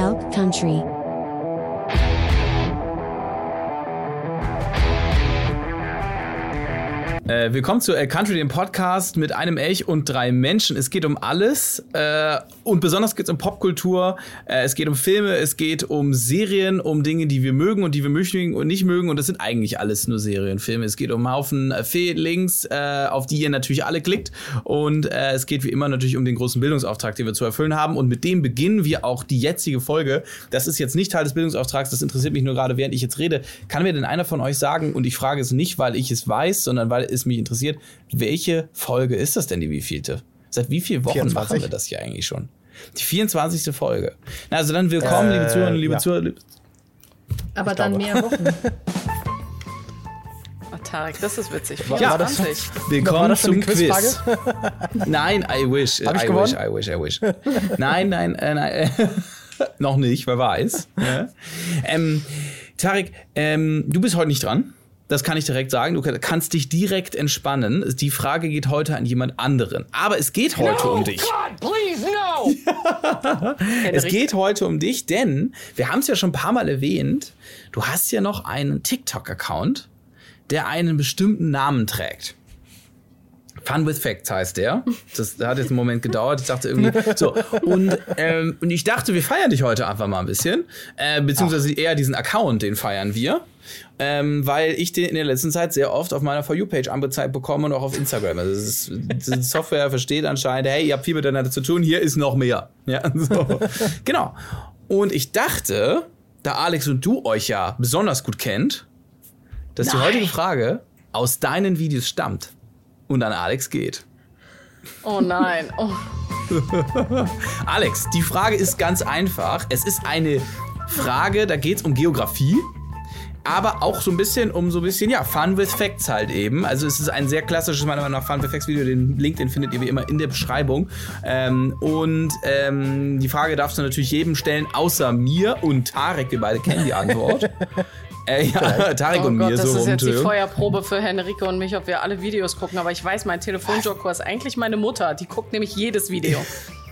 Elk Country. Äh, willkommen zu A Country, dem Podcast mit einem Elch und drei Menschen. Es geht um alles äh, und besonders geht es um Popkultur. Äh, es geht um Filme, es geht um Serien, um Dinge, die wir mögen und die wir möchten und nicht mögen. Und das sind eigentlich alles nur Serienfilme. Es geht um einen Haufen äh, Links, äh, auf die ihr natürlich alle klickt. Und äh, es geht wie immer natürlich um den großen Bildungsauftrag, den wir zu erfüllen haben. Und mit dem beginnen wir auch die jetzige Folge. Das ist jetzt nicht Teil des Bildungsauftrags, das interessiert mich nur gerade, während ich jetzt rede. Kann mir denn einer von euch sagen, und ich frage es nicht, weil ich es weiß, sondern weil es es mich interessiert, welche Folge ist das denn, die wievielte? Seit wie vielen Wochen 24? machen wir das hier eigentlich schon? Die 24. Folge. Na, also dann willkommen, Äh, liebe Zuhörer, liebe ja. Zuhörer. liebe- Aber Ich dann glaube. mehr Wochen. Ach, Tarek, das ist witzig. War- war das 24. War Willkommen zum? Quiz. Nein, I wish. Hab ich I gewonnen? wish, I wish, I wish. Nein, nein, äh, nein. Äh, noch nicht, wer weiß. Ja. Ähm, Tarek, ähm, du bist heute nicht dran. Das kann ich direkt sagen. Du kannst dich direkt entspannen. Die Frage geht heute an jemand anderen. Aber es geht heute um dich. Es geht heute um dich, denn wir haben es ja schon ein paar Mal erwähnt. Du hast ja noch einen TikTok-Account, der einen bestimmten Namen trägt. Fun with Facts heißt der. Das hat jetzt einen Moment gedauert. Ich dachte irgendwie so. Und, ähm, und ich dachte, wir feiern dich heute einfach mal ein bisschen. Äh, beziehungsweise eher diesen Account, den feiern wir. Ähm, weil ich den in der letzten Zeit sehr oft auf meiner For You-Page angezeigt bekomme und auch auf Instagram. Also das ist, die Software versteht anscheinend, hey, ihr habt viel miteinander zu tun, hier ist noch mehr. Ja, so. genau. Und ich dachte, da Alex und du euch ja besonders gut kennt, dass die heutige Frage aus deinen Videos stammt und an Alex geht. Oh nein. Oh. Alex, die Frage ist ganz einfach. Es ist eine Frage, da geht es um Geografie, aber auch so ein bisschen um so ein bisschen, ja, Fun with Facts halt eben. Also es ist ein sehr klassisches, meiner Meinung nach, Fun with Facts Video. Den Link, den findet ihr wie immer in der Beschreibung. Ähm, und ähm, die Frage darfst du natürlich jedem stellen, außer mir und Tarek. Wir beide kennen die Antwort. äh, ja, Tarek Oh und Gott, mir das so ist rum. jetzt die. Feuerprobe für Henrike und mich, ob wir alle Videos gucken. Aber ich weiß, mein Telefonjoker ist eigentlich meine Mutter. Die guckt nämlich jedes Video.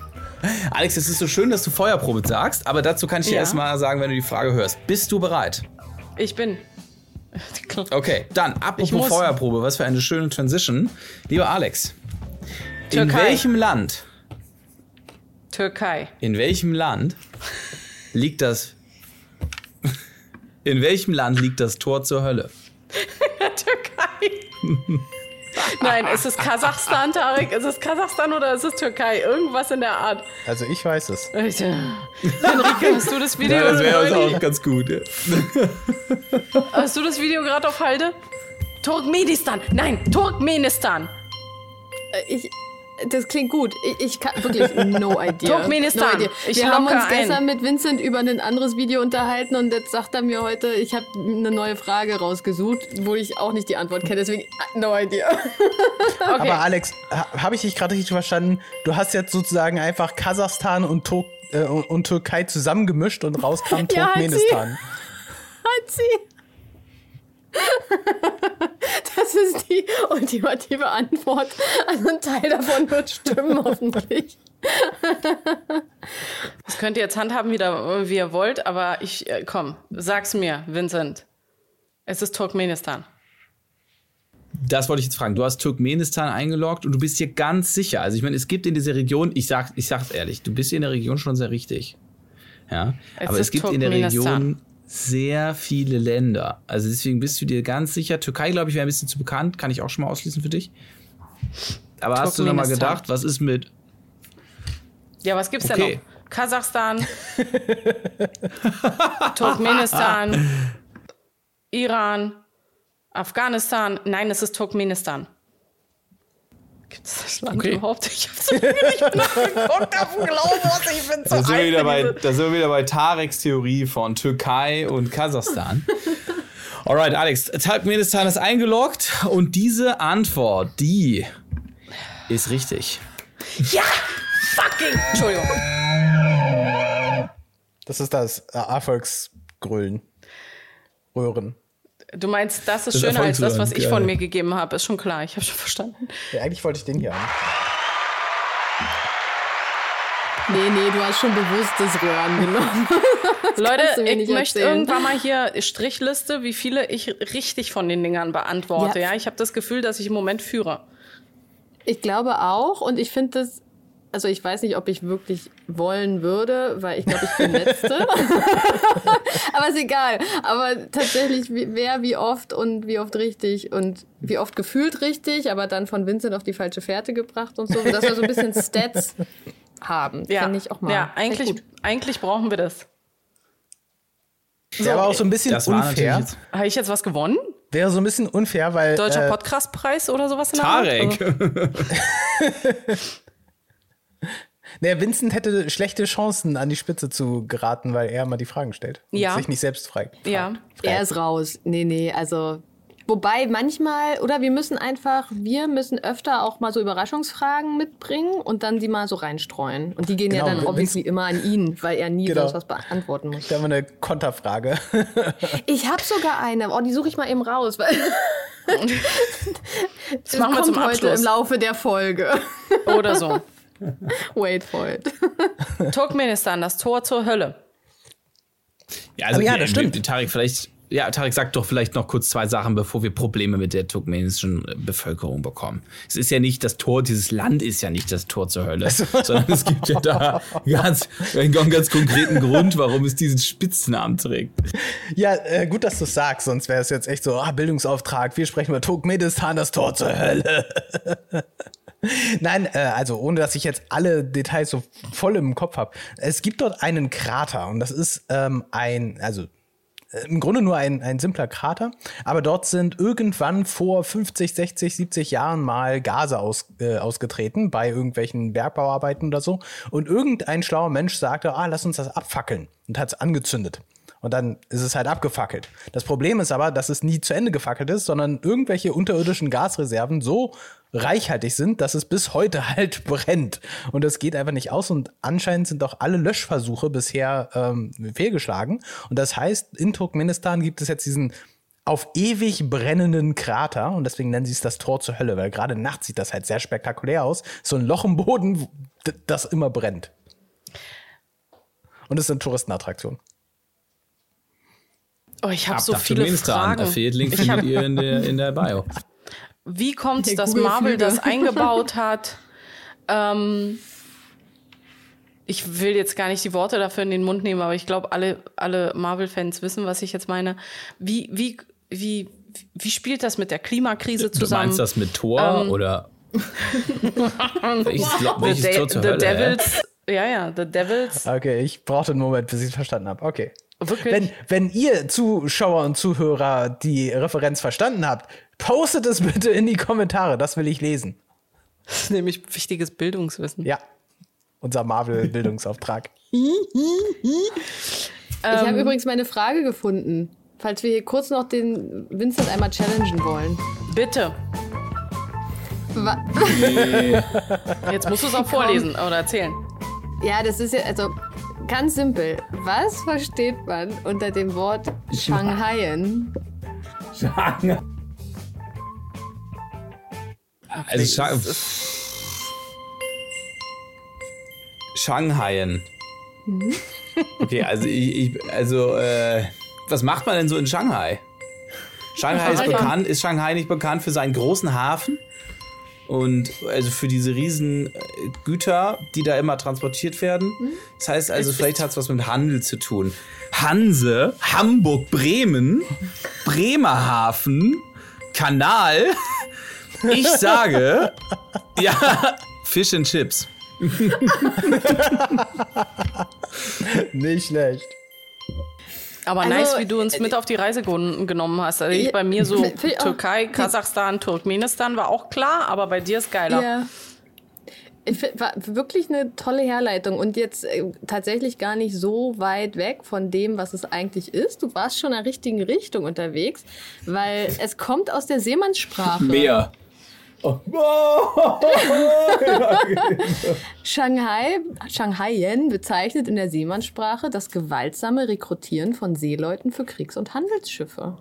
Alex, es ist so schön, dass du Feuerprobe sagst, aber dazu kann ich dir Ja. erstmal sagen, wenn du die Frage hörst. Bist du bereit? Ich bin. Okay, dann Ich apropos muss. Feuerprobe, was für eine schöne Transition. Lieber Alex, in Türkei. welchem Land, Türkei. in welchem Land liegt das in welchem Land liegt das Tor zur Hölle? Türkei. Nein, ist es Kasachstan, Tarek? Ist es Kasachstan oder ist es Türkei? Irgendwas in der Art. Also ich weiß es. Henrike, hast du das Video? Ja, das wäre auch ganz gut. Ja. Hast du das Video gerade auf Halde? Turkmenistan. Nein, Turkmenistan. Äh, Ich, das klingt gut. Ich, ich kann wirklich no idea. Turkmenistan. No idea. Ich Wir haben uns ein. gestern mit Vincent über ein anderes Video unterhalten und jetzt sagt er mir heute, ich habe eine neue Frage rausgesucht, wo ich auch nicht die Antwort kenne. Deswegen no idea. Okay. Aber Alex, ha, habe ich dich gerade richtig verstanden? Du hast jetzt sozusagen einfach Kasachstan und, Tur äh, und, und Türkei zusammengemischt und rauskam Ja, hat Turkmenistan. Hat sie. Das ist die ultimative Antwort. Also ein Teil davon wird stimmen, hoffentlich. Das könnt ihr jetzt handhaben, wie, da, wie ihr wollt, aber ich, äh, komm, sag's mir, Vincent. Es ist Turkmenistan. Das wollte ich jetzt fragen. Du hast Turkmenistan eingeloggt und du bist dir ganz sicher. Also ich meine, es gibt in dieser Region, ich sag, ich sag's ehrlich, du bist hier in der Region schon sehr richtig. Ja, Es aber es gibt in der. Region sehr viele Länder. Also deswegen bist du dir ganz sicher. Türkei, glaube ich, wäre ein bisschen zu bekannt, kann ich auch schon mal ausschließen für dich. Aber hast du noch mal gedacht, was ist mit Ja, was gibt's Okay. denn noch? Kasachstan, Turkmenistan, Iran, Afghanistan. Nein, es ist Turkmenistan. Gibt es das Land Okay. überhaupt? Ich habe so lange nicht mehr nachgeguckt auf dem Globus. Ich bin so Da sind, wir bei, da sind wir wieder bei Tareks Theorie von Türkei und Kasachstan. Alright, Alex, Turkmenistan ist eingeloggt und diese Antwort, die ist richtig. Ja! Fucking! Entschuldigung. Das ist das äh, Erfolgsgrölen. Röhren. Du meinst, das ist Das schöner als das, was ich von mir gegeben habe. Ist schon klar, ich habe schon verstanden. Ja, eigentlich wollte ich den hier haben. Nee, nee, du hast schon bewusst das Röhren genommen. Leute, ich möchte erzählen. irgendwann mal hier Strichliste, wie viele ich richtig von den Dingern beantworte. Ja, Ja. ich habe das Gefühl, dass ich im Moment führe. Ich glaube auch und ich finde das, also ich weiß nicht, ob ich wirklich wollen würde, weil ich glaube, ich bin Letzte. Aber ist egal. Aber tatsächlich, wer wie oft und wie oft richtig und wie oft gefühlt richtig, aber dann von Vincent auf die falsche Fährte gebracht und so, dass wir so ein bisschen Stats haben. Ja, Finde ich auch mal. ja eigentlich, eigentlich brauchen wir das. Wäre aber auch so ein bisschen unfair. Habe ich jetzt was gewonnen? Wäre so ein bisschen unfair, weil. Deutscher äh, Podcastpreis oder sowas in der Tarek. Art? Also, Der Vincent hätte schlechte Chancen, an die Spitze zu geraten, weil er immer die Fragen stellt. Und Ja. sich nicht selbst fragt. ja. Er ist raus. Nee, nee, also. Wobei manchmal, oder wir müssen einfach, wir müssen öfter auch mal so Überraschungsfragen mitbringen und dann die mal so reinstreuen. Und die gehen Genau, ja dann obviously immer an ihn, weil er nie Genau. sonst was beantworten muss. Da haben wir eine Konterfrage. Ich habe sogar eine. Oh, die suche ich mal eben raus. Weil das machen wir kommt zum heute Abschluss. im Laufe der Folge. Oder so. Wait for it. Turkmenistan, das Tor zur Hölle. Ja, also Aber ja, das stimmt. Tarek, vielleicht, ja, Tarek, sag doch vielleicht noch kurz zwei Sachen, bevor wir Probleme mit der turkmenischen äh, Bevölkerung bekommen. Es ist ja nicht das Tor, dieses Land ist ja nicht das Tor zur Hölle, sondern es gibt ja da ganz, einen ganz, ganz konkreten Grund, warum es diesen Spitznamen trägt. Ja, äh, gut, dass du es sagst, sonst wäre es jetzt echt so, ah, Bildungsauftrag, wir sprechen über Turkmenistan, das Tor zur Hölle. Nein, äh, also ohne dass ich jetzt alle Details so voll im Kopf habe. Es gibt dort einen Krater und das ist ähm, ein, also äh, im Grunde nur ein, ein simpler Krater, aber dort sind irgendwann vor 50, 60, 70 Jahren mal Gase aus, äh, ausgetreten bei irgendwelchen Bergbauarbeiten oder so. Und irgendein schlauer Mensch sagte, ah, lass uns das abfackeln und hat es angezündet. Und dann ist es halt abgefackelt. Das Problem ist aber, dass es nie zu Ende gefackelt ist, sondern irgendwelche unterirdischen Gasreserven so reichhaltig sind, dass es bis heute halt brennt. Und das geht einfach nicht aus. Und anscheinend sind auch alle Löschversuche bisher ähm, fehlgeschlagen. Und das heißt, in Turkmenistan gibt es jetzt diesen auf ewig brennenden Krater und deswegen nennen sie es das Tor zur Hölle, weil gerade nachts sieht das halt sehr spektakulär aus. So ein Loch im Boden, das immer brennt. Und es ist eine Touristenattraktion. Oh, ich habe Ab so viele. Fragen. Affiliate Link Ich hab, findet ihr in der, in der Bio. Wie kommt es, dass Marvel das eingebaut hat? Ähm, ich will jetzt gar nicht die Worte dafür in den Mund nehmen, aber ich glaube, alle, alle Marvel-Fans wissen, was ich jetzt meine. Wie, wie, wie, wie spielt das mit der Klimakrise Du zusammen? meinst das mit Tor Ähm, oder welches, The, welches De Tor zur the Hölle? Devils, ja, ja, The Devils, Okay, ich brauchte einen Moment, bis ich es verstanden habe. Okay. wirklich. Wenn, wenn ihr Zuschauer und Zuhörer die Referenz verstanden habt, postet es bitte in die Kommentare. Das will ich lesen. das ist nämlich wichtiges Bildungswissen. Ja. Unser Marvel-Bildungsauftrag. ich habe übrigens meine Frage gefunden. Falls wir hier kurz noch den Vincent einmal challengen wollen. Bitte, Wa- jetzt musst du es auch vorlesen oder erzählen. Ja, das ist ja, also ganz simpel. Was versteht man unter dem Wort Shanghaien? Also Sha Shanghaien. Okay, also ich, ich also äh, was macht man denn so in Shanghai? Shanghai ist bekannt, ist Shanghai nicht bekannt für seinen großen Hafen? Und also für diese riesen äh, Güter, die da immer transportiert werden. Das heißt also, vielleicht hat es was mit Handel zu tun. Hanse, Hamburg, Bremen, Bremerhaven, Kanal. Ich sage, ja, Fish and Chips. Nicht schlecht. Aber Also, nice, wie du uns äh, mit auf die Reise genommen hast. Also ich, bei mir so. Türkei, Kasachstan, Turkmenistan war auch klar, aber bei dir ist geiler. Ja. War wirklich eine tolle Herleitung und jetzt äh, tatsächlich gar nicht so weit weg von dem, was es eigentlich ist. Du warst schon in der richtigen Richtung unterwegs, weil es kommt aus der Seemannssprache. Meer. Oh. Shanghai, Shanghaien bezeichnet in der Seemannssprache das gewaltsame Rekrutieren von Seeleuten für Kriegs- und Handelsschiffe.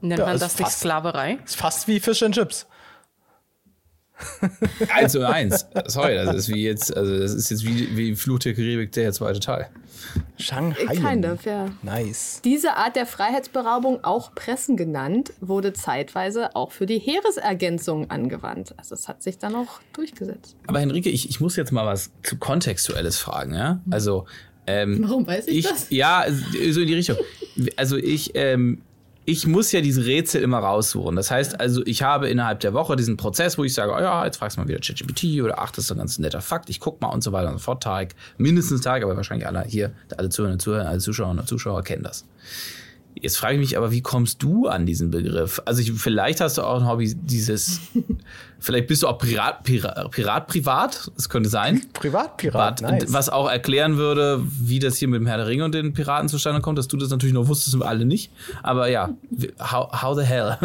Nennt Ja, man das nicht Sklaverei? Ist fast wie Fish and Chips. 1 zu 1. Sorry, das ist wie jetzt, also das ist jetzt wie, wie Fluch der Karibik, der zweite Teil. Shanghai. Kind of, ja. Nice. Diese Art der Freiheitsberaubung, auch Pressen genannt, wurde zeitweise auch für die Heeresergänzung angewandt. Also es hat sich dann auch durchgesetzt. Aber Henrike, ich, ich muss jetzt mal was zu Kontextuelles fragen, ja? Also, ähm, Warum weiß ich, das? Ja, so in die Richtung. Also ich, ähm, ich muss ja diese Rätsel immer raussuchen. Das heißt also, ich habe innerhalb der Woche diesen Prozess, wo ich sage, oh ja, jetzt fragst du mal wieder ChatGPT oder ach, das ist ein ganz netter Fakt, ich guck mal und so weiter und so fort. Tag, mindestens Tag, aber wahrscheinlich alle hier, alle Zuhörer, Zuhörer, alle Zuschauer und Zuschauer kennen das. Jetzt frage ich mich aber, wie kommst du an diesen Begriff? Also ich, vielleicht hast du auch ein Hobby, dieses, vielleicht bist du auch Pirat, Pirat, Pirat privat, das könnte sein. Privatpirat, Was- nice. Was auch erklären würde, wie das hier mit dem Herr der Ringe und den Piraten zustande kommt, dass du das natürlich noch wusstest und wir alle nicht. Aber ja, how, how the hell?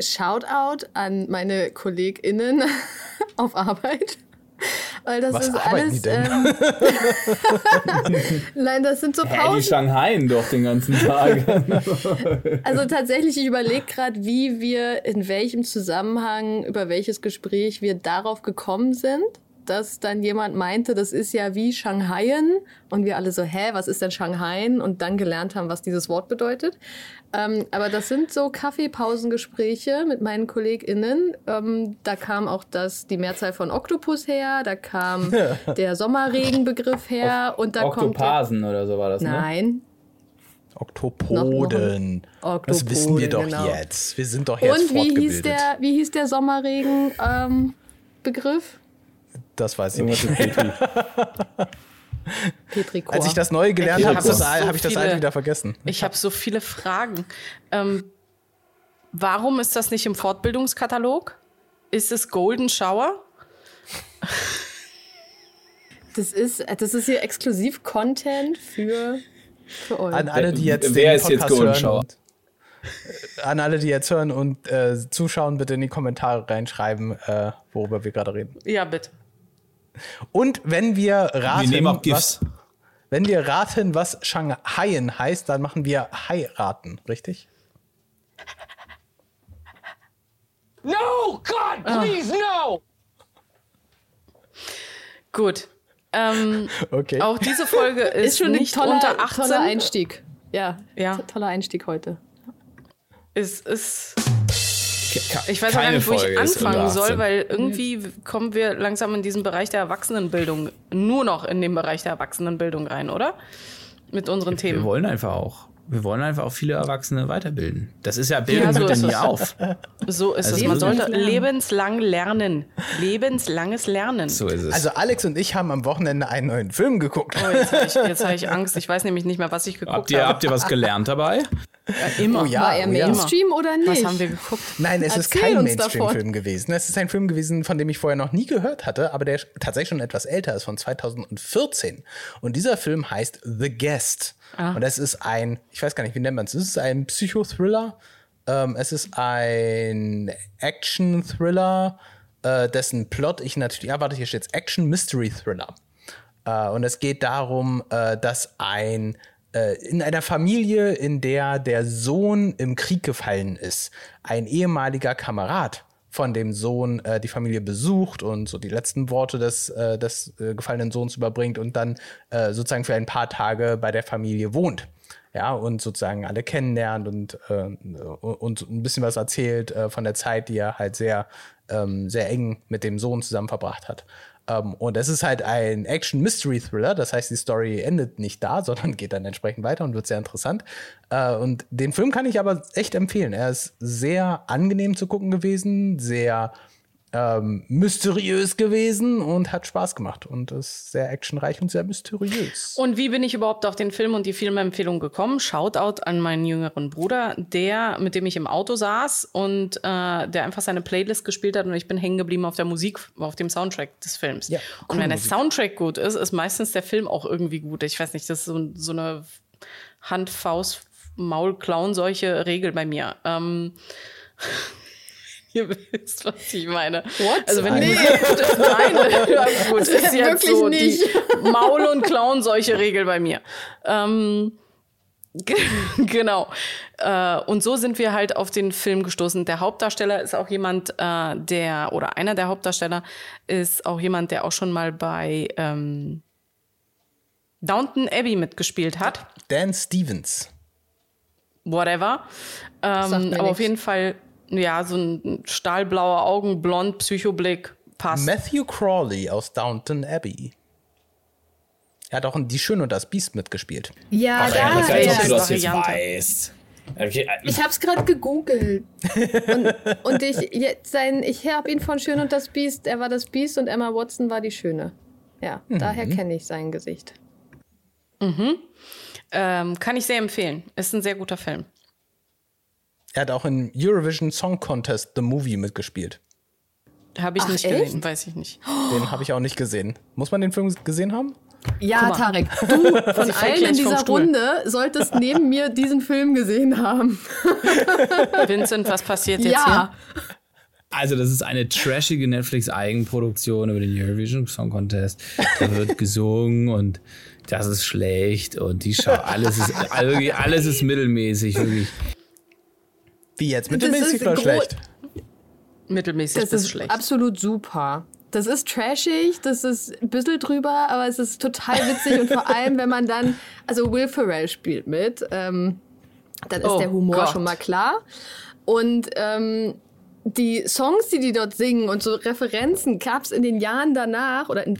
Shoutout an meine KollegInnen auf Arbeit. Weil das Was ist alles. Ähm, Nein, das sind so Hä, die Pausen. Shanghai doch den ganzen Tag. Also tatsächlich, ich überlege gerade, wie wir, in welchem Zusammenhang, über welches Gespräch wir darauf gekommen sind, dass dann jemand meinte, das ist ja wie Shanghaien. Und wir alle so, hä, was ist denn Shanghaien? Und dann gelernt haben, was dieses Wort bedeutet. Ähm, aber das sind so Kaffeepausengespräche mit meinen KollegInnen. Ähm, da kam auch das, die Mehrzahl von Oktopus her, da kam der Sommerregenbegriff her und da kommt. Oktopasen oder so war das, ne? nein, Oktopoden. Noch- noch- das wissen wir doch genau. jetzt. Wir sind doch jetzt Und wie hieß fortgebildet. der, wie hieß der Sommerregen-Begriff? Das weiß ich nicht. Petrichor. Als ich das Neue gelernt Ich habe, hab das so habe ich das viele- alte wieder vergessen. Ich habe so viele Fragen. Ähm, warum ist das nicht im Fortbildungskatalog? Ist es Golden Shower? das, ist, das ist hier exklusiv Content für, für euch. An alle, die jetzt Wer den ist jetzt Podcast Golden hören Shower? und, äh, an alle, die jetzt hören und äh, zuschauen, bitte in die Kommentare reinschreiben, äh, worüber wir gerade reden. Ja, bitte. Und wenn wir raten, Wir was, wenn wir raten, was Shanghaien heißt, dann machen wir heiraten, richtig? No! God, please, no! Gut. Ähm, Okay. auch diese Folge ist, ist schon ein nicht toller, unter 18. toller Einstieg. Ja, Ja. toller Einstieg heute. Ist, ist, Ich weiß auch gar nicht, wo ich anfangen soll, weil irgendwie kommen wir langsam in diesen Bereich der Erwachsenenbildung, nur noch in den Bereich der Erwachsenenbildung rein, oder? Mit unseren Wir Themen. wollen einfach auch. Wir wollen einfach auch viele Erwachsene weiterbilden. Das ist ja, Bildung Ja, so hört ja ist nie es. auf. So ist Also es. Man sollte lebenslang lebenslang lernen. Lebenslanges Lernen. So ist es. Also Alex und ich haben am Wochenende einen neuen Film geguckt. Oh, jetzt habe ich, hab ich Angst. Ich weiß nämlich nicht mehr, was ich geguckt habt, ihr, habe. habt ihr was gelernt dabei? Immer. Oh ja, War er oh ja. Mainstream oder nicht? Was haben wir geguckt? Nein, es ist Erzähl kein uns Mainstream-Film gewesen. Es ist ein Film gewesen, von dem ich vorher noch nie gehört hatte, aber der tatsächlich schon etwas älter ist, von 2014. Und dieser Film heißt The Guest. Und es ist ein, ich weiß gar nicht, wie nennt man es? Es ist ein Psychothriller. Ähm, es ist ein Action-Thriller, äh, dessen Plot ich natürlich, ja, warte, hier steht Action-Mystery-Thriller. Äh, und es geht darum, äh, dass ein in einer Familie, in der der Sohn im Krieg gefallen ist, ein ehemaliger Kamerad von dem Sohn äh, die Familie besucht und so die letzten Worte des, äh, des äh, gefallenen Sohns überbringt und dann äh, sozusagen für ein paar Tage bei der Familie wohnt. Ja, und sozusagen alle kennenlernt und, äh, und ein bisschen was erzählt äh, von der Zeit, die er halt sehr, ähm, sehr eng mit dem Sohn zusammen verbracht hat. Ähm, und es ist halt ein Action-Mystery-Thriller, das heißt, die Story endet nicht da, sondern geht dann entsprechend weiter und wird sehr interessant. Äh, und den Film kann ich aber echt empfehlen. Er ist sehr angenehm zu gucken gewesen, sehr ähm, mysteriös gewesen und hat Spaß gemacht und ist sehr actionreich und sehr mysteriös. Und wie bin ich überhaupt auf den Film und die Filmempfehlung gekommen? Shoutout an meinen jüngeren Bruder, der, mit dem ich im Auto saß und äh, der einfach seine Playlist gespielt hat und ich bin hängen geblieben auf der Musik, auf dem Soundtrack des Films. Ja, und wenn der Musik. Soundtrack gut ist, ist meistens der Film auch irgendwie gut. Ich weiß nicht, das ist so, so eine Hand, Faust, Maul, Clown, solche Regel bei mir. Ähm, Ihr wisst, was ich meine. What? Also wenn Nee. die Musik gut ist, nein, ja, gut, ist jetzt wirklich so nicht. die Maul- und Clown-Seuche-Regel bei mir. Ähm, genau. Äh, und so sind wir halt auf den Film gestoßen. Der Hauptdarsteller ist auch jemand, äh, der, oder einer der Hauptdarsteller ist auch jemand, der auch schon mal bei ähm, Downton Abbey mitgespielt hat. Dan Stevens. Whatever. Ähm, aber auf nix. jeden Fall, ja, so ein stahlblauer Augen, blond, Psychoblick, passt. Matthew Crawley aus Downton Abbey. Er hat auch in Die Schöne und das Biest mitgespielt. Ja, Ach, da. ja. du das jetzt weißt. Okay, äh, Ich hab's gerade gegoogelt. Und, und ich, jetzt sein, ich habe ihn von Schön und das Biest. Er war das Biest und Emma Watson war die Schöne. Ja, daher kenne ich sein Gesicht. Ähm, kann ich sehr empfehlen. Ist ein sehr guter Film. Er hat auch in Eurovision Song Contest The Movie mitgespielt. Habe ich Ach, nicht echt? gesehen, weiß ich nicht. Den habe ich auch nicht gesehen. Muss man den Film gesehen haben? Ja. Tarek, du von allen in dieser. Runde solltest neben mir diesen Film gesehen haben. Vincent, was passiert jetzt Ja, Also, das ist eine trashige Netflix-Eigenproduktion über den Eurovision Song Contest. Da wird gesungen und das ist schlecht und die Schau, alles ist, also alles ist mittelmäßig, wirklich. Wie jetzt? Mittelmäßig oder schlecht? Mittelmäßig das bis ist schlecht. absolut super. Das ist trashig, das ist ein bisschen drüber, aber es ist total witzig und vor allem, wenn man dann, also Will Ferrell spielt mit, ähm, dann ist Oh der Humor Gott. schon mal klar. Und ähm, die Songs, die die dort singen und so Referenzen gab es in den Jahren danach oder in,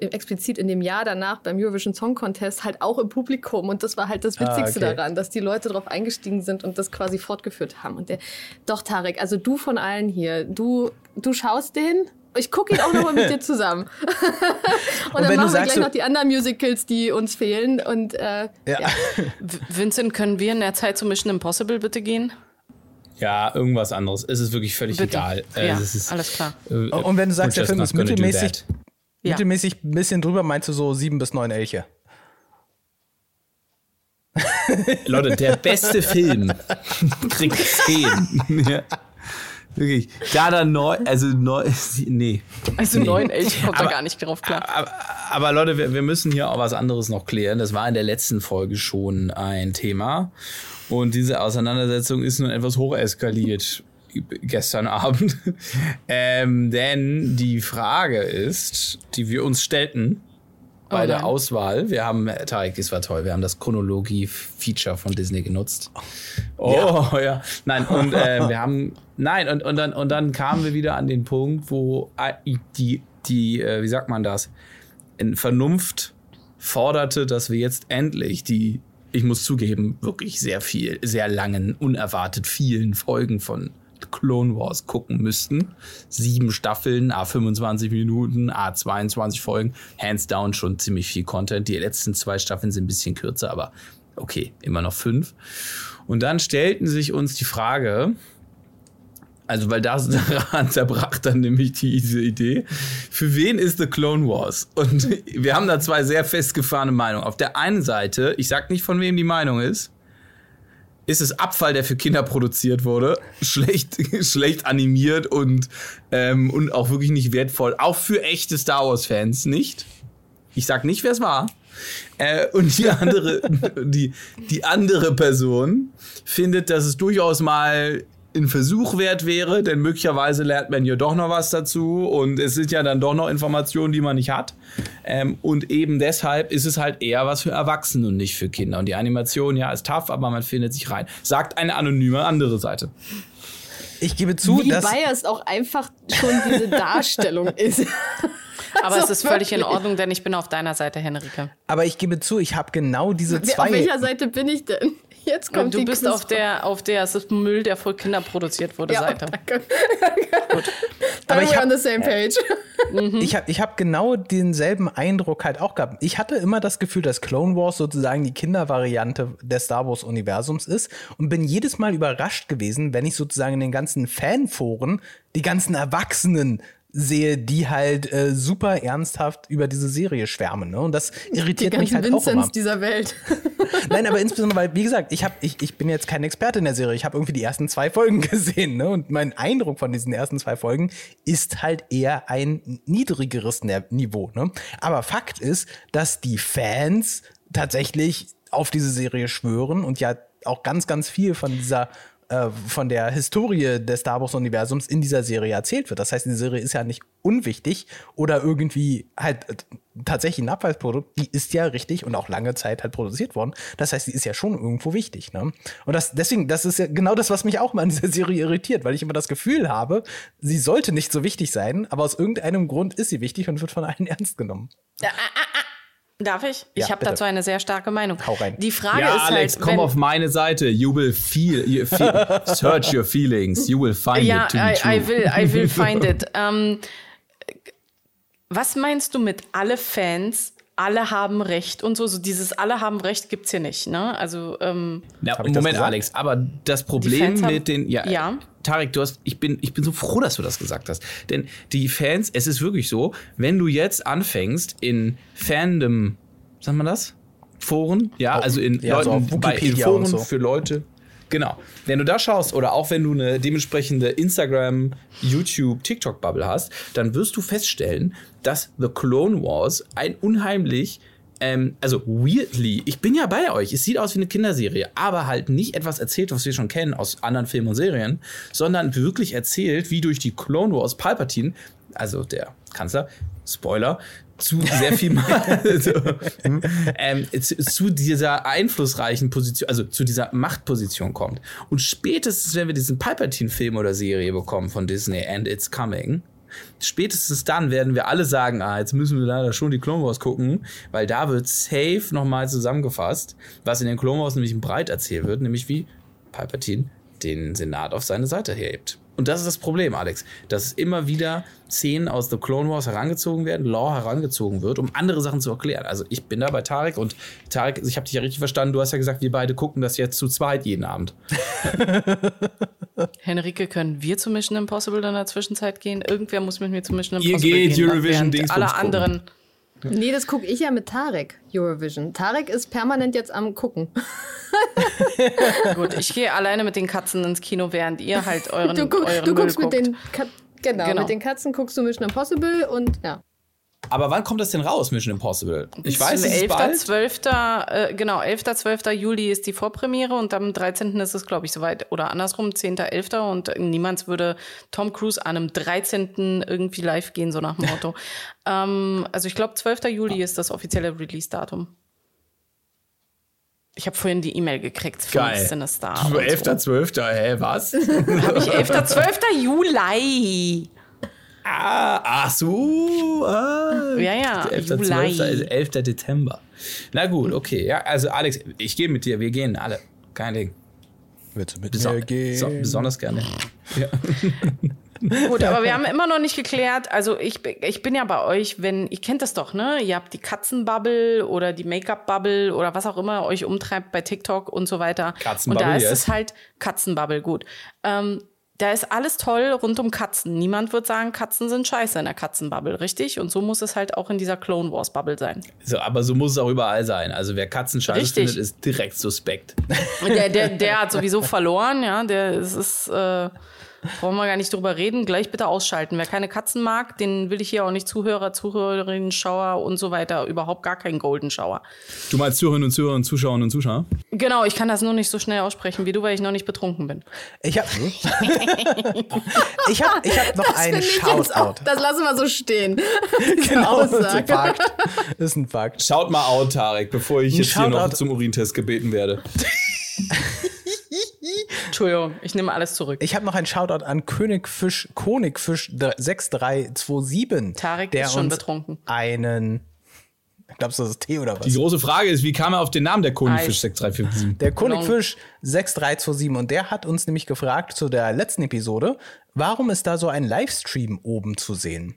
explizit in dem Jahr danach beim Eurovision Song Contest halt auch im Publikum. Und das war halt das Witzigste okay. daran, dass die Leute darauf eingestiegen sind und das quasi fortgeführt haben. Und der, doch, Tarek, also du von allen hier, du, du schaust den. Ich gucke ihn auch nochmal mit dir zusammen. und, dann wenn du machen wir gleich noch die anderen Musicals, die uns fehlen. Und äh, Ja. V- Vincent, können wir in der Zeit zu Mission Impossible bitte gehen? Ja, irgendwas anderes. Es ist wirklich völlig Bitte. egal. Äh, ja, es ist, alles klar. äh, Und wenn du sagst, der Film ist mittelmäßig. Ja. mittelmäßig ein bisschen drüber, meinst du so sieben bis neun Elche? Leute, der beste Film kriegt 10. ja. Wirklich. Da dann neu, also neu, nee. Also Nee. neun Elche kommt da Aber- gar nicht drauf klar. Aber, aber Leute, wir, wir müssen hier auch was anderes noch klären. Das war in der letzten Folge schon ein Thema. Und diese Auseinandersetzung ist nun etwas hocheskaliert gestern Abend. ähm, denn die Frage ist, die wir uns stellten bei Oh der. Auswahl, wir haben, äh, Tarek, es war toll, wir haben das Chronologie-Feature von Disney genutzt. Oh, ja. Nein, und äh, wir haben, nein, und, und, dann, und dann kamen wir wieder an den Punkt, wo äh, die, die äh, wie sagt man das, in Vernunft forderte, dass wir jetzt endlich die, ich muss zugeben, wirklich sehr viel, sehr langen, unerwartet vielen Folgen von Clone Wars gucken müssten. Sieben Staffeln, a 25 Minuten, a 22 Folgen. Hands down schon ziemlich viel Content. Die letzten zwei Staffeln sind ein bisschen kürzer, aber okay, immer noch fünf. Und dann stellten sich uns die Frage, also, weil das daran zerbrach dann nämlich diese Idee. Für wen ist The Clone Wars? Und wir haben da zwei sehr festgefahrene Meinungen. Auf der einen Seite, ich sag nicht, von wem die Meinung ist, ist es Abfall, der für Kinder produziert wurde, schlecht, schlecht animiert und, ähm, und auch wirklich nicht wertvoll. Auch für echte Star Wars-Fans nicht. Ich sag nicht, wer es war. Äh, und die andere, die, die andere Person findet, dass es durchaus mal ein Versuch wert wäre, denn möglicherweise lernt man ja doch noch was dazu und es sind ja dann doch noch Informationen, die man nicht hat. Ähm, und eben deshalb ist es halt eher was für Erwachsene und nicht für Kinder. Und die Animation, ja, ist tough, aber man findet sich rein. Sagt eine anonyme andere Seite. Ich gebe zu, wie dass biased auch einfach schon diese Darstellung ist. Aber Also es ist völlig in wirklich. Ordnung, denn ich bin auf deiner Seite, Henrike. aber ich gebe zu, ich habe genau diese zwei Auf welcher Seite bin ich denn? Jetzt kommt du die bist auf der, auf der, es ist Müll, der für Kinder produziert wurde, ja, Seite. Danke. Aber Aber ich ich hab- on the same page. Ich habe ich hab genau denselben Eindruck halt auch gehabt. Ich hatte immer das Gefühl, dass Clone Wars sozusagen die Kindervariante des Star Wars Universums ist und bin jedes Mal überrascht gewesen, wenn ich sozusagen in den ganzen Fanforen die ganzen Erwachsenen sehe, die halt äh, super ernsthaft über diese Serie schwärmen. Ne? Und das Die irritiert mich ganzen halt auch immer. Vincents dieser Welt. Nein, aber insbesondere, weil, wie gesagt, ich, hab, ich, ich bin jetzt kein Experte in der Serie. Ich habe irgendwie die ersten zwei Folgen gesehen. Ne? Und mein Eindruck von diesen ersten zwei Folgen ist halt eher ein niedrigeres Niveau. Ne? Aber Fakt ist, dass die Fans tatsächlich auf diese Serie schwören und ja auch ganz, ganz viel von dieser äh, von der Historie des Star Wars-Universums in dieser Serie erzählt wird. Das heißt, die Serie ist ja nicht unwichtig oder irgendwie halt äh, tatsächlich ein Abfallsprodukt. Die ist ja richtig und auch lange Zeit halt produziert worden. Das heißt, die ist ja schon irgendwo wichtig. Ne? Und das, deswegen, das ist ja genau das, was mich auch mal an dieser Serie irritiert, weil ich immer das Gefühl habe, sie sollte nicht so wichtig sein, aber aus irgendeinem Grund ist sie wichtig und wird von allen ernst genommen. Darf ich? Ja, ich habe dazu eine sehr starke Meinung. Hau rein. Die Frage Ja, ist Alex, halt, komm auf meine Seite. You will feel, you feel search your feelings. You will find ja, it to be I, true. I will, I will find it. Ähm, was meinst du mit alle Fans, alle haben Recht und so? So dieses alle haben Recht gibt's hier nicht, ne? Also ähm, das Moment? Alex, aber das Problem mit den. Ja, Ja. Tarek, du hast, ich bin, ich bin so froh, dass du das gesagt hast. Denn die Fans, es ist wirklich so, wenn du jetzt anfängst in Fandom, sagt man das? Foren? Ja, also in ja, so Leuten auf bei in Foren und so. für Leute. Genau. Wenn du da schaust oder auch wenn du eine dementsprechende Instagram, YouTube, TikTok-Bubble hast, dann wirst du feststellen, dass The Clone Wars ein unheimlich ähm, also weirdly, ich bin ja bei euch. Es sieht aus wie eine Kinderserie, aber halt nicht etwas erzählt, was wir schon kennen aus anderen Filmen und Serien, sondern wirklich erzählt, wie durch die Clone Wars Palpatine, also der Kanzler, Spoiler, zu sehr viel also, ähm, zu, zu dieser einflussreichen Position, also zu dieser Machtposition kommt. Und spätestens, wenn wir diesen Palpatine-Film oder Serie bekommen von Disney and It's Coming, spätestens dann werden wir alle sagen, ah, jetzt müssen wir leider schon die Clone Wars gucken, weil da wird safe nochmal zusammengefasst, was in den Clone Wars nämlich breit erzählt wird, nämlich wie Palpatine den Senat auf seine Seite hebt. Und das ist das Problem, Alex, dass immer wieder Szenen aus The Clone Wars herangezogen werden, Lore herangezogen wird, um andere Sachen zu erklären. Also ich bin da bei Tarek und Tarek, ich habe dich ja richtig verstanden, du hast ja gesagt, wir beide gucken das jetzt zu zweit jeden Abend. Henrike, können wir zu Mission Impossible in der Zwischenzeit gehen? Irgendwer muss mit mir zu Mission Ihr Impossible geht gehen. Eurovision während Dingsbums Alle gucken. Nee, das gucke ich ja mit Tarek, Eurovision. Tarek ist permanent jetzt am Gucken. Gut, ich gehe alleine mit den Katzen ins Kino, während ihr halt euren, Du, guck, euren du Müll guckst mit guckt. den Kat genau, Genau. mit den Katzen guckst du Mission Impossible und ja. Aber wann kommt das denn raus, Mission Impossible? Ich weiß, es ist 11. bald. 12. Äh, genau, 11. 12. Juli ist die Vorpremiere und am 13. ist es, glaube ich, soweit. Oder andersrum, 10. 11. Und niemand würde Tom Cruise an einem 13. irgendwie live gehen, so nach dem Motto. ähm, also ich glaube, 12. Juli ist das offizielle Release-Datum. Ich habe vorhin die E-Mail gekriegt von Geil. Sinister. Du, und 11.12., hä, was? So. Hab ich 11. 12. Juli. Ah, ach so. Ah. Ja, ja, 11. Juli. 12. ist 11. Dezember. Na gut, okay. Ja, also Alex, ich gehe mit dir, wir gehen alle. Kein Ding. Willst du mit Beso mir gehen? so, besonders gerne. Ja. Gut, aber wir haben immer noch nicht geklärt. Also ich, bin- ich bin ja bei euch, wenn, ihr kennt das doch, ne? Ihr habt die Katzenbubble oder die Make-up-Bubble oder was auch immer euch umtreibt bei TikTok und so weiter. Katzenbubble, Und da ist yes. es halt Katzenbubble, gut. Ähm, da ist alles toll rund um Katzen. Niemand wird sagen, Katzen sind scheiße in der Katzenbubble, richtig? Und so muss es halt auch in dieser Clone Wars Bubble sein. So, aber so muss es auch überall sein. Also wer Katzen scheiße Richtig. findet, ist direkt suspekt. Der, der, der hat sowieso verloren, ja. Der es ist, äh, brauchen wir gar nicht drüber reden. Gleich bitte ausschalten. Wer keine Katzen mag, den will ich hier auch nicht Zuhörer, Zuhörerinnen, Schauer und so weiter. Überhaupt gar keinen Golden Shower. Du meinst Zuhörerinnen und Zuhörer und Zuschauerinnen und Zuschauer? Genau, ich kann das nur nicht so schnell aussprechen wie du, weil ich noch nicht betrunken bin. Ich habe ich hab, ich hab noch einen jetzt auch- Shoutout. Das lassen wir so stehen. Genau, das ist ein. Fakt. Das ist ein Fakt. Schaut mal out, Tarek, bevor ich Ein jetzt hier noch Shoutout. zum Urintest gebeten werde. Entschuldigung, ich nehme alles zurück. Ich habe noch einen Shoutout an Königfisch, Konigfisch 6327. Tarek der ist schon uns betrunken. Einen. Glaubst du, das ist Tee oder was? Die große Frage ist, wie kam er auf den Namen der Konifisch Eis. 6357? Der Königfisch 6327 und der hat uns nämlich gefragt zu der letzten Episode, warum ist da so ein Livestream oben zu sehen?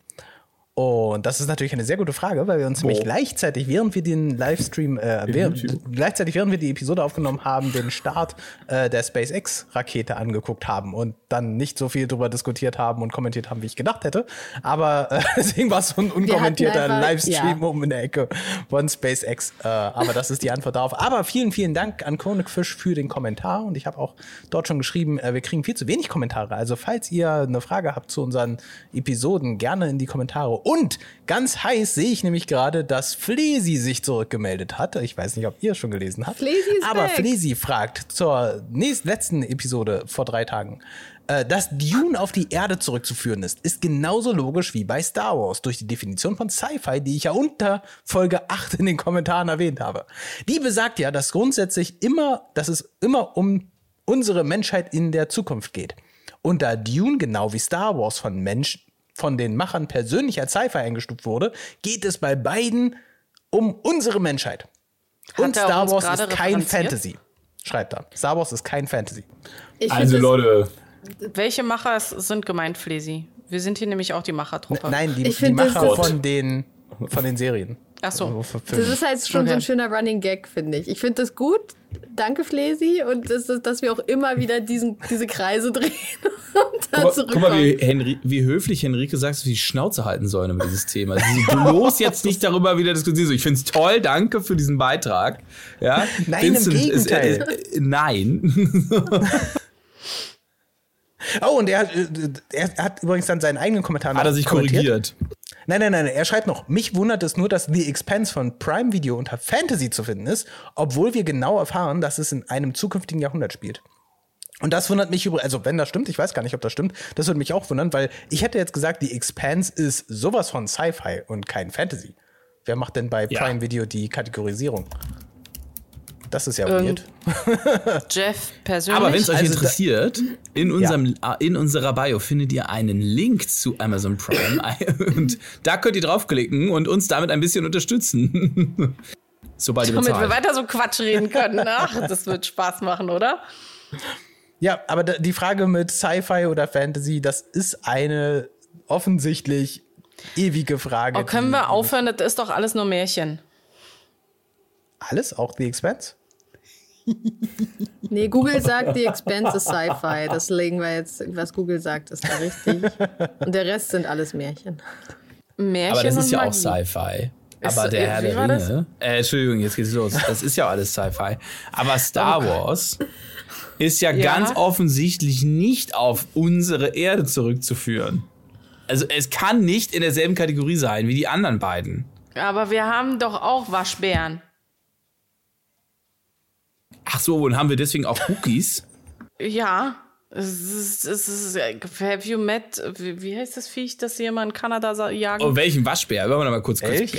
Und das ist natürlich eine sehr gute Frage, weil wir uns nämlich gleichzeitig, während wir den Livestream, äh, während, gleichzeitig, während wir die Episode aufgenommen haben, den Start äh, der SpaceX-Rakete angeguckt haben und dann nicht so viel darüber diskutiert haben und kommentiert haben, wie ich gedacht hätte. Aber äh, deswegen war es so ein unkommentierter einfach- Livestream ja. oben in der Ecke von SpaceX. Äh, aber das ist die Antwort darauf. Aber vielen, vielen Dank an Konigfisch für den Kommentar. Und ich habe auch dort schon geschrieben, äh, wir kriegen viel zu wenig Kommentare. Also falls ihr eine Frage habt zu unseren Episoden, gerne in die Kommentare. Und ganz heiß sehe ich nämlich gerade, dass Flesi sich zurückgemeldet hat. Ich weiß nicht, ob ihr es schon gelesen habt. Flesi ist Aber weg. Flesi fragt zur nächsten, letzten Episode vor drei Tagen. äh, Dass Dune auf die Erde zurückzuführen ist, ist genauso logisch wie bei Star Wars durch die Definition von Sci-Fi, die ich ja unter Folge 8 in den Kommentaren erwähnt habe. Die besagt ja, dass grundsätzlich immer, dass es immer um unsere Menschheit in der Zukunft geht. Und da Dune genau wie Star Wars von Mensch, von den Machern persönlich als Sci-Fi eingestuft wurde, geht es bei beiden um unsere Menschheit. Und er Star Wars ist kein? Fantasy. Schreibt er. Star Wars ist kein Fantasy. Ich Also Leute, Welche Macher sind gemeint, Flesi? Wir sind hier nämlich auch die Machertruppe. Nein, die, Ich die Macher von den, von den Serien. Ach so. Also Das ist halt schon so ein schöner Running Gag, finde ich. Ich finde das gut. Danke, Flesi. Und das ist, dass wir auch immer wieder diesen, diese Kreise drehen und dann guck, mal- zurückkommen. guck mal, wie, Henri, wie höflich Henrike sagt, dass wir die Schnauze halten sollen über dieses Thema. Sie bloß jetzt nicht darüber wieder diskutieren. Ich finde es toll, danke für diesen Beitrag. Ja, Nein, im Gegenteil. äh, äh, nein. Oh, und er, hat, äh, er hat übrigens dann seinen eigenen Kommentar Hat er sich korrigiert. Nein, nein, nein, er schreibt noch, mich wundert es nur, dass The Expanse von Prime Video unter Fantasy zu finden ist, obwohl wir genau erfahren, dass es in einem zukünftigen Jahrhundert spielt. Und das wundert mich übrigens, also wenn das stimmt, ich weiß gar nicht, ob das stimmt, das würde mich auch wundern, weil ich hätte jetzt gesagt, The Expanse ist sowas von Sci-Fi und kein Fantasy. Wer macht denn bei Ja. Prime Video die Kategorisierung? Das ist ja Irgend- weird. Jeff persönlich. Aber wenn es euch Also interessiert, in, unserem, äh, in unserer Bio findet ihr einen Link zu Amazon Prime. und da könnt ihr draufklicken und uns damit ein bisschen unterstützen. Sobald ihr damit wir bezahlt. weiter so Quatsch reden können. Ach, das wird Spaß machen, oder? Ja, aber die Frage mit Sci-Fi oder Fantasy, das ist eine offensichtlich ewige Frage. Oh, können wir aufhören? Das ist doch alles nur Märchen. Alles? Auch The Expanse? Nee, Google sagt, The Expanse ist Sci-Fi. Das legen wir jetzt, was Google sagt, ist da richtig. Und der Rest sind alles Märchen. Märchen Aber das ist und ja auch Magie. Sci-Fi. Ist- Aber der äh, Herr der? Ringe. Äh, Entschuldigung, jetzt geht's los. Das ist ja alles Sci-Fi. Aber Star Wars ist ja, Ja. ganz offensichtlich nicht auf unsere Erde zurückzuführen. Also es kann nicht in derselben Kategorie sein wie die anderen beiden. Aber wir haben doch auch Waschbären. Ach so, und haben wir deswegen auch Cookies? Ja. Es ist, es ist, have you met, wie, heißt das Viech, das sie immer in Kanada jagen? Oh, welchen Waschbär? Wollen wir noch mal kurz kurz.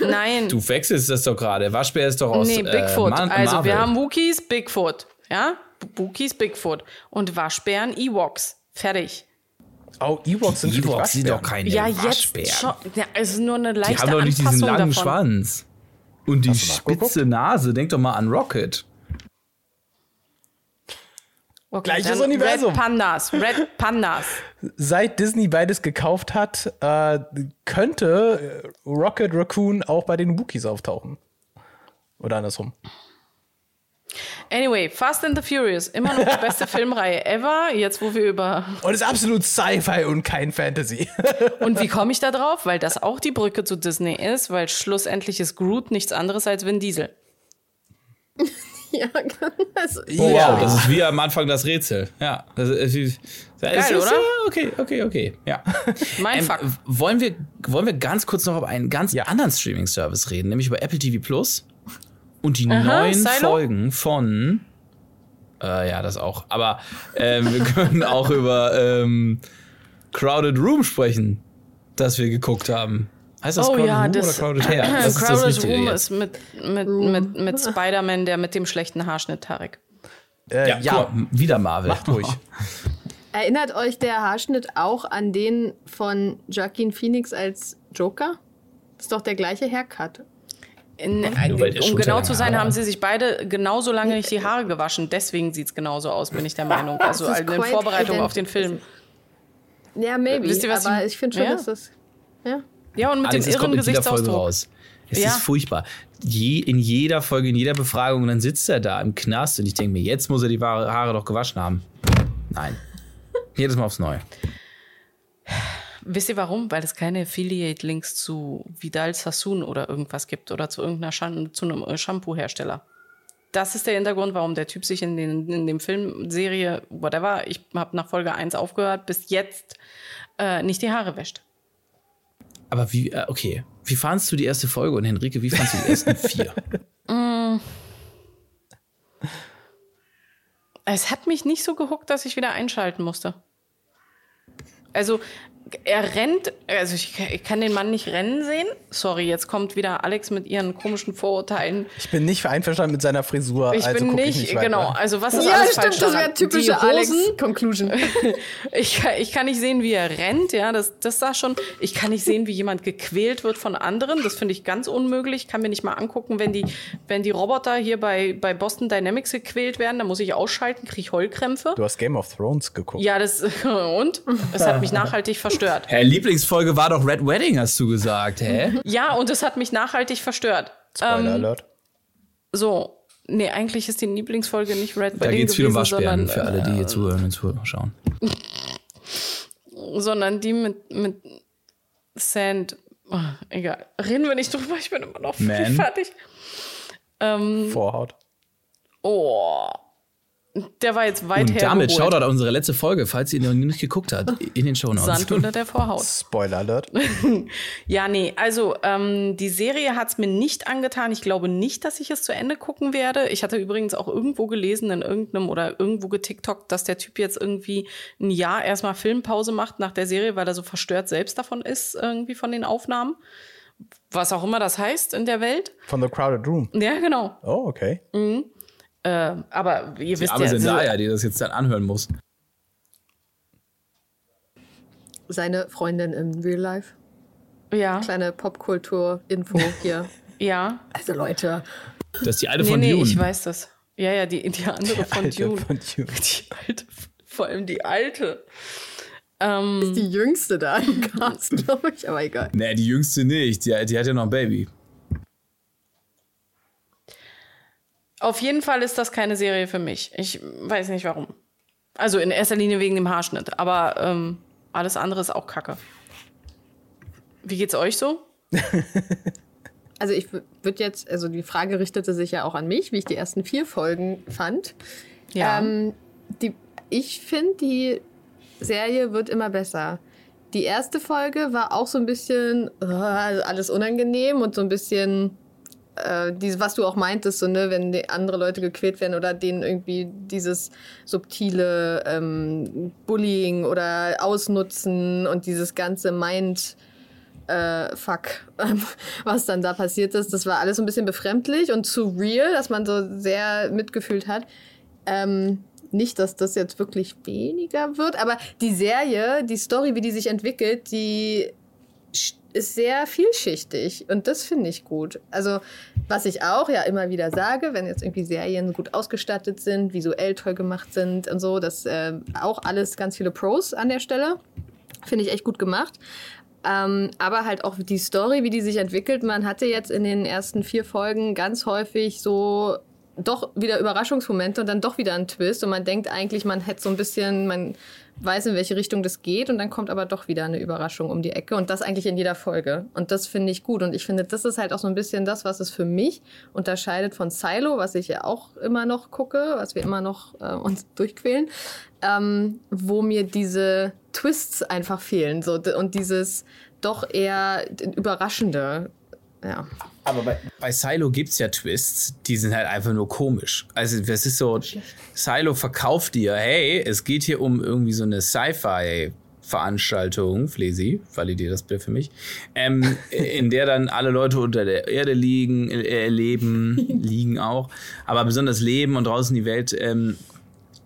Nein. Du wechselst das doch gerade. Waschbär ist doch aus nee, Bigfoot. Äh, also Marvel. wir haben Wookies, Bigfoot. Ja? Wookies, Bigfoot. Und Waschbären, Ewoks. Fertig. Oh, Ewoks sind Ewoks sind Waschbären. doch keine Ja, Waschbären. jetzt schon. Ja, es ist nur eine leichte Die haben doch nicht diesen langen davon. Schwanz. Und die spitze Nase. Denk doch mal an Rocket. Okay, Gleiches Universum. Red Pandas. Red Pandas. Seit Disney beides gekauft hat, äh, könnte äh, Rocket Raccoon auch bei den Wookies auftauchen. Oder andersrum. Anyway, Fast and the Furious. Immer noch die beste Filmreihe ever. Jetzt, wo wir über. Und ist absolut Sci-Fi und kein Fantasy. Und wie komme ich da drauf? Weil das auch die Brücke zu Disney ist, weil schlussendlich ist Groot nichts anderes als Vin Diesel. Ja, also, Oh, Ja. wow, das ist wie am Anfang das Rätsel. Ja. Das ist, das Geil, ist, oder? Okay, okay, okay. Ja. Mein Ähm, Fuck. wollen, wir, wollen wir ganz kurz noch über einen ganz Ja. anderen Streaming-Service reden, nämlich über Apple TV Plus und die Aha, neuen Silo? Folgen von. Äh, ja, das auch. Aber ähm, wir können auch über ähm, Crowded Room sprechen, das wir geguckt haben. Heißt das Oh Crowded ja, Room das oder Crowded Hair? Das ist das Crowded Richtige Room jetzt. ist mit, mit, mit, mit Spider-Man, der mit dem schlechten Haarschnitt, Tarek. Äh, Ja, ja. Mal, wieder Marvel. macht ruhig. erinnert euch der Haarschnitt auch an den von Joaquin Phoenix als Joker? Das ist doch der gleiche Haircut. In, der um genau zu sein, Haare haben sie sich beide genauso lange nicht die Haare gewaschen. Deswegen sieht es genauso aus, bin ich der Meinung. Also Das in Vorbereitung auf den. Film. Ja, maybe. Wisst ihr, was aber ich- ich, finde schon, Ja? dass das. Ja. Ja, und mit Alex, dem irren Gesichtsausdruck. raus. Es Ja. ist furchtbar. Je, in jeder Folge, in jeder Befragung, dann sitzt er da im Knast und ich denke mir, jetzt muss er die Haare doch gewaschen haben. Nein. Jedes Mal aufs Neue. Wisst ihr warum? Weil es keine Affiliate-Links zu Vidal Sassoon oder irgendwas gibt oder zu irgendeiner Schan zu einem äh, Shampoo-Hersteller. Das ist der Hintergrund, warum der Typ sich in, den, in dem Film, Serie, whatever, ich habe nach Folge 1 aufgehört, bis jetzt äh, nicht die Haare wäscht. Aber wie, äh, okay. Wie fandst du die erste Folge und Henrike, wie fandst du die ersten vier? Es hat mich nicht so gehuckt, dass ich wieder einschalten musste. Also, er rennt, also ich, ich kann den Mann nicht rennen sehen. Sorry, jetzt kommt wieder Alex mit ihren komischen Vorurteilen. Ich bin nicht einverstanden mit seiner Frisur. Ich also bin nicht, ich nicht genau, also was ist Ja, alles stimmt, falsch das wäre typische Alex-Conclusion. Ich, kann- ich kann nicht sehen, wie er rennt, ja, das, das sah schon. Ich kann nicht sehen, wie jemand gequält wird von anderen. Das finde ich ganz unmöglich. Ich kann mir nicht mal angucken, wenn die, wenn die Roboter hier bei, bei Boston Dynamics gequält werden, dann muss ich ausschalten, kriege ich Heulkrämpfe. Du hast Game of Thrones geguckt. Ja, das und es hat mich nachhaltig verstört. Hä, Lieblingsfolge war doch Red Wedding, hast du gesagt, hä? Ja, und es hat mich nachhaltig verstört. Spoiler Ähm, Alert. so, nee, eigentlich ist die Lieblingsfolge nicht Red Da Wedding geht es viel um Waschbären sondern, für alle, die hier zuhören und zuschauen. äh, sondern die mit mit Sand. Oh, egal, reden wir nicht drüber. Ich bin immer noch Man. fertig. Ähm, Vorhaut. oh, der war jetzt weit Und damit schaut an unsere letzte Folge, falls ihr noch nicht geguckt habt, in den Shownotes. Sand unter der Vorhaut. Spoiler Alert. Ja, nee, also ähm, die Serie hat es mir nicht angetan. Ich glaube nicht, dass ich es zu Ende gucken werde. Ich hatte übrigens auch irgendwo gelesen in irgendeinem oder irgendwo getiktokt, dass der Typ jetzt irgendwie ein Jahr erstmal Filmpause macht nach der Serie, weil er so verstört selbst davon ist, irgendwie von den Aufnahmen. Was auch immer das heißt in der Welt. Von The Crowded Room. Ja, genau. Oh, okay. Äh, aber ihr Die wisst arme ja, so- Zendaya, die das jetzt dann anhören muss. Seine Freundin im Real Life. ja, Kleine Popkultur-Info hier. ja. Also Leute, Das ist die alte Nee, von nee, Dune. ich weiß das. Ja, ja, die, die andere von Alte Dune. von Dune. Die alte, vor allem die alte. Ähm, die jüngste da im Cast, glaube ich, aber egal. Nee, die jüngste nicht. Die, die hat ja noch ein Baby. Auf jeden Fall ist das keine Serie für mich. Ich weiß nicht warum. Also in erster Linie wegen dem Haarschnitt. Aber ähm, alles andere ist auch Kacke. Wie geht's euch so? Also ich würde jetzt, also die Frage richtete sich ja auch an mich, wie ich die ersten vier Folgen fand. Ja. Ähm, die, ich finde, die Serie wird immer besser. Die erste Folge war auch so ein bisschen äh, alles unangenehm und so ein bisschen äh, was du auch meintest, so, ne, wenn andere Leute gequält werden oder denen irgendwie dieses subtile ähm, Bullying oder Ausnutzen und dieses ganze Mind äh, fuck, was dann da passiert ist. Das war alles so ein bisschen befremdlich und zu real, dass man so sehr mitgefühlt hat. Ähm, nicht, dass das jetzt wirklich weniger wird, aber die Serie, die Story, wie die sich entwickelt, die ist sehr vielschichtig und das finde ich gut. Also, was ich auch ja immer wieder sage, wenn jetzt irgendwie Serien gut ausgestattet sind, visuell toll gemacht sind und so, das äh, auch alles ganz viele Pros an der Stelle. Finde ich echt gut gemacht. Ähm, aber halt auch die Story, wie die sich entwickelt. Man hatte jetzt in den ersten vier Folgen ganz häufig so doch wieder Überraschungsmomente und dann doch wieder einen Twist und man denkt eigentlich, man hätte so ein bisschen, man weiß, in welche Richtung das geht und dann kommt aber doch wieder eine Überraschung um die Ecke und das eigentlich in jeder Folge. Und das finde ich gut und ich finde, das ist halt auch so ein bisschen das, was es für mich unterscheidet von Silo, was ich ja auch immer noch gucke, was wir immer noch äh, uns durchquälen, ähm, wo mir diese Twists einfach fehlen so, und dieses doch eher überraschende. Ja. Aber bei, bei Silo gibt es ja Twists, die sind halt einfach nur komisch. Also, das ist so, Silo verkauft dir, hey, es geht hier um irgendwie so eine Sci-Fi. Veranstaltung, Flesi, validiert das Bild für mich, ähm, in der dann alle Leute unter der Erde liegen, äh, leben, liegen auch, aber besonders leben und draußen die Welt ähm,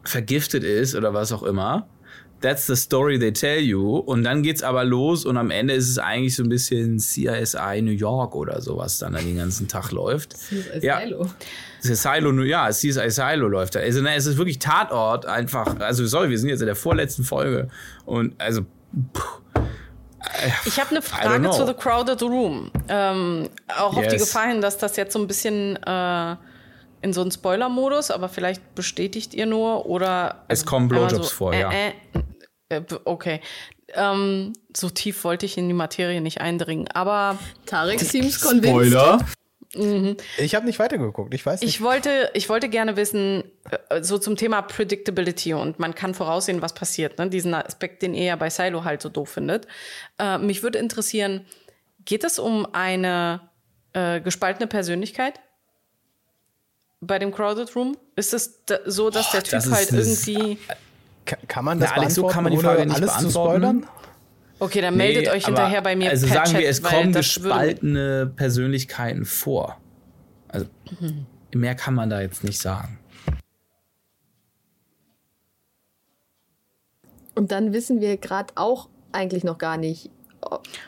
vergiftet ist oder was auch immer. That's the story they tell you. Und dann geht's aber los und am Ende ist es eigentlich so ein bisschen CSI New York oder sowas, dann den ganzen Tag läuft. Ja. Silo. Silo, ja, CSI Silo läuft da. Also, ne, es ist wirklich Tatort einfach. Also, sorry, wir sind jetzt in der vorletzten Folge. Und also, Ich habe eine Frage zu The Crowded Room. Ähm, auch auf die Yes. Gefahr hin, dass das jetzt so ein bisschen äh, in so einen Spoiler-Modus, aber vielleicht bestätigt ihr nur oder. Es kommen Blowjobs vor, ja. Äh, äh, okay. Ähm, so tief wollte ich in die Materie nicht eindringen. Aber Tarek seems convinced. Ich habe nicht weitergeguckt. Ich weiß nicht. ich wollte, ich wollte gerne wissen, äh, so zum Thema Predictability und man kann voraussehen, was passiert. Ne? Diesen Aspekt, den ihr ja bei Silo halt so doof findet. Äh, mich würde interessieren, geht es um eine äh, gespaltene Persönlichkeit? Bei dem Crowded Room? Ist es da, so, dass der Typ das ist halt irgendwie. Ka- Kann man das Na, Alex, so kann man die Frage nicht alles zu beantworten. spoilern? Okay, dann meldet Nee, euch aber- hinterher bei mir Also per sagen wir, es kommen gespaltene Persönlichkeiten vor. Also mehr kann man da jetzt nicht sagen. Und dann wissen wir gerade auch eigentlich noch gar nicht,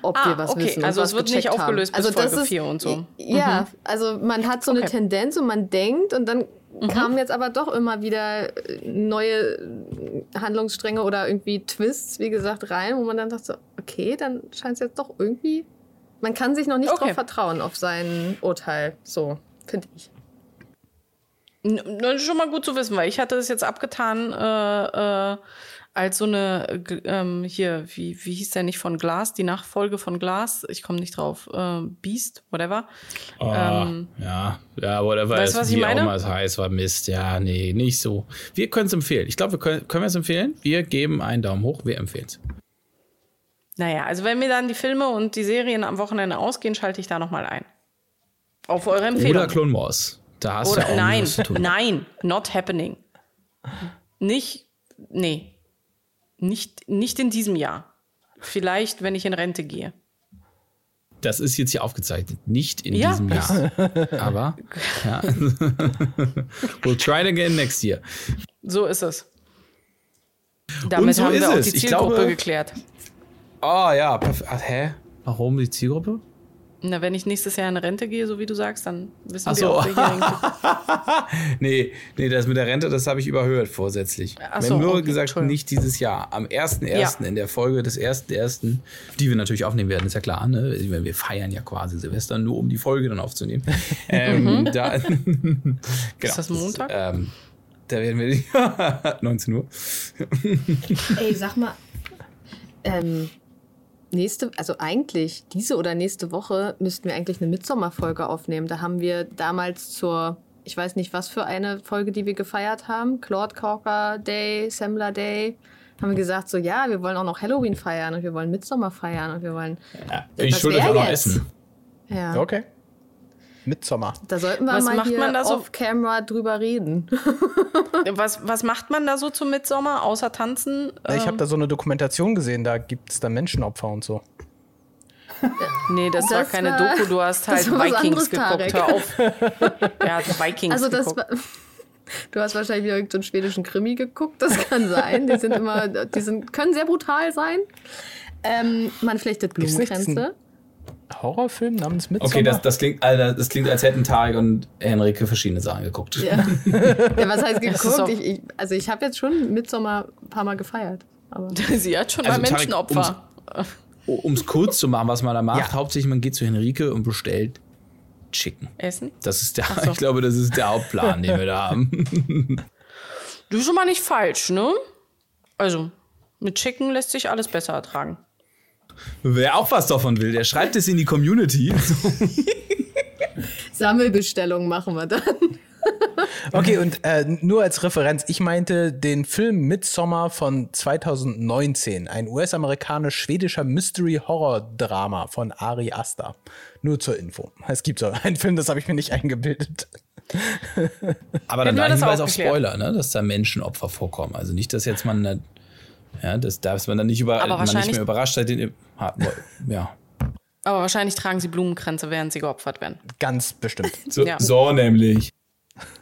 ob, Ah, wir was okay. wissen. Also was es wird nicht aufgelöst haben. bis also das Folge ist, vier und so. Ja, also man hat so eine Okay. Tendenz und man denkt und dann Mhm. kamen jetzt aber doch immer wieder äh, neue äh, Handlungsstränge oder irgendwie Twists, wie gesagt, rein, wo man dann dachte, okay, dann scheint es jetzt doch irgendwie. Man kann sich noch nicht Okay. drauf vertrauen, auf sein Urteil. So, finde ich. N- Das ist schon mal gut zu wissen, weil ich hatte es jetzt abgetan äh, äh, als so eine, g- ähm, hier, wie, wie hieß der nicht von Glas, die Nachfolge von Glas, ich komme nicht drauf, äh, Beast, whatever. Ähm, ja, ja, whatever. weißt du, was ich wie meine? Auch immer es heißt, war Mist. Ja, nee, nicht so. Wir können es empfehlen. Ich glaube, wir können, können wir es empfehlen. Wir geben einen Daumen hoch, wir empfehlen es. Naja, also wenn mir dann die Filme und die Serien am Wochenende ausgehen, schalte ich da nochmal ein. Auf eure Empfehlung. Oder Clone Wars. Da hast du Oder auch nein, zu tun. nein, not happening. Nicht, nee. Nicht, nicht in diesem Jahr. Vielleicht, wenn ich in Rente gehe. Das ist jetzt hier aufgezeichnet. Nicht in Ja. diesem Jahr. Aber, ja. we'll try it again next year. So ist es. Damit so haben ist wir auch es. die Ich Zielgruppe glaube- geklärt. Oh ja, perfekt. Ach, hä? Warum die Zielgruppe? Na, wenn ich nächstes Jahr in Rente gehe, so wie du sagst, dann wissen Ach wir so. auch, welche eigentlich. Nee, nee, das mit der Rente, das habe ich überhört vorsätzlich. Ach wir so, haben nur okay, gesagt, nicht dieses Jahr. Am 1.1. Ja. in der Folge des 1.1., die wir natürlich aufnehmen werden, ist ja klar. Ne? Wir feiern ja quasi Silvester, nur um die Folge dann aufzunehmen. ähm, da, genau, Ist das Montag? ähm, da werden wir 19 Uhr. Ey, sag mal, ähm, nächste, also eigentlich diese oder nächste Woche müssten wir eigentlich eine Mitsommerfolge aufnehmen. Da haben wir damals zur, ich weiß nicht was für eine Folge, die wir gefeiert haben, Claude Corker Day, Semmler Day, haben wir gesagt so, ja, wir wollen auch noch Halloween feiern und wir wollen Mitsommer feiern und wir wollen, Ich Was schulde auch noch? Essen. ja. Okay. Midsommer. Da sollten wir Was mal macht hier man da so? auf Camera drüber reden. Was, was macht man da so zum Mitsommer, außer tanzen? Ich Ähm, habe da so eine Dokumentation gesehen, da gibt es dann Menschenopfer und so. nee, das, war Das keine war- Doku, du hast halt war Vikings anderes, geguckt. Hör auf. Ja, Vikings Also das geguckt. war, du hast wahrscheinlich wieder irgendeinen schwedischen Krimi geguckt, das kann sein. Die sind immer, die sind, können sehr brutal sein. Ähm, man flechtet Gibt's nicht Blumenkränze. Horrorfilm namens Midsommer? Okay, das, das, klingt, Alter, das klingt, als hätten Tarek und Henrike verschiedene Sachen geguckt. Ja. ja, was heißt geguckt? Ich, ich, also ich habe jetzt schon Midsommar ein paar Mal gefeiert. Aber Sie hat schon Also mal Menschenopfer. Um es kurz zu machen, was man da macht, Ja. hauptsächlich man geht zu Henrike und bestellt Chicken. Essen? Das ist der, so. ich glaube, das ist der Hauptplan, den wir da haben. Du schon mal nicht falsch, ne? Also, mit Chicken lässt sich alles besser ertragen. Wer auch was davon will, der schreibt es in die Community. Sammelbestellung machen wir dann. Okay, und äh, nur als Referenz, ich meinte den Film Midsommar von 2019, ein US-amerikanisch-schwedischer Mystery-Horror-Drama von Ari Aster. Nur zur Info. Es gibt so einen Film, das habe ich mir nicht eingebildet. Aber dann da das Hinweis auf. Spoiler, ne? dass da Menschenopfer vorkommen. Also nicht, dass jetzt man, da- ja, das darf man dann nicht, über, Aber man nicht wahrscheinlich- mehr überrascht seid. Den, ja, Aber wahrscheinlich tragen sie Blumenkränze, während sie geopfert werden. Ganz bestimmt. so, Ja. so nämlich.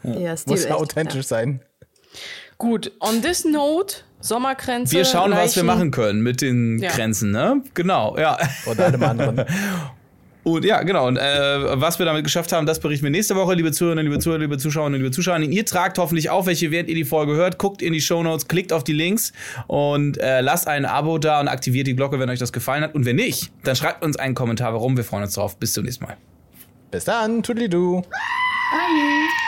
Ja, Muss ja authentisch sein. Gut, on this note, Sommerkränze. Wir schauen, was wir Leichen. machen können mit den Ja. Grenzen, ne? Genau, ja. Und allem anderen. Und ja, genau. Und äh, was wir damit geschafft haben, das berichten wir nächste Woche, liebe Zuhörerinnen, liebe Zuhörer, liebe Zuschauerinnen, liebe Zuschauer. Ihr tragt hoffentlich auf, welche während ihr die Folge hört. Guckt in die Shownotes, klickt auf die Links und äh, lasst ein Abo da und aktiviert die Glocke, wenn euch das gefallen hat. Und wenn nicht, dann schreibt uns einen Kommentar, warum. Wir freuen uns drauf. Bis zum nächsten Mal. Bis dann, Tudelidu. Bye.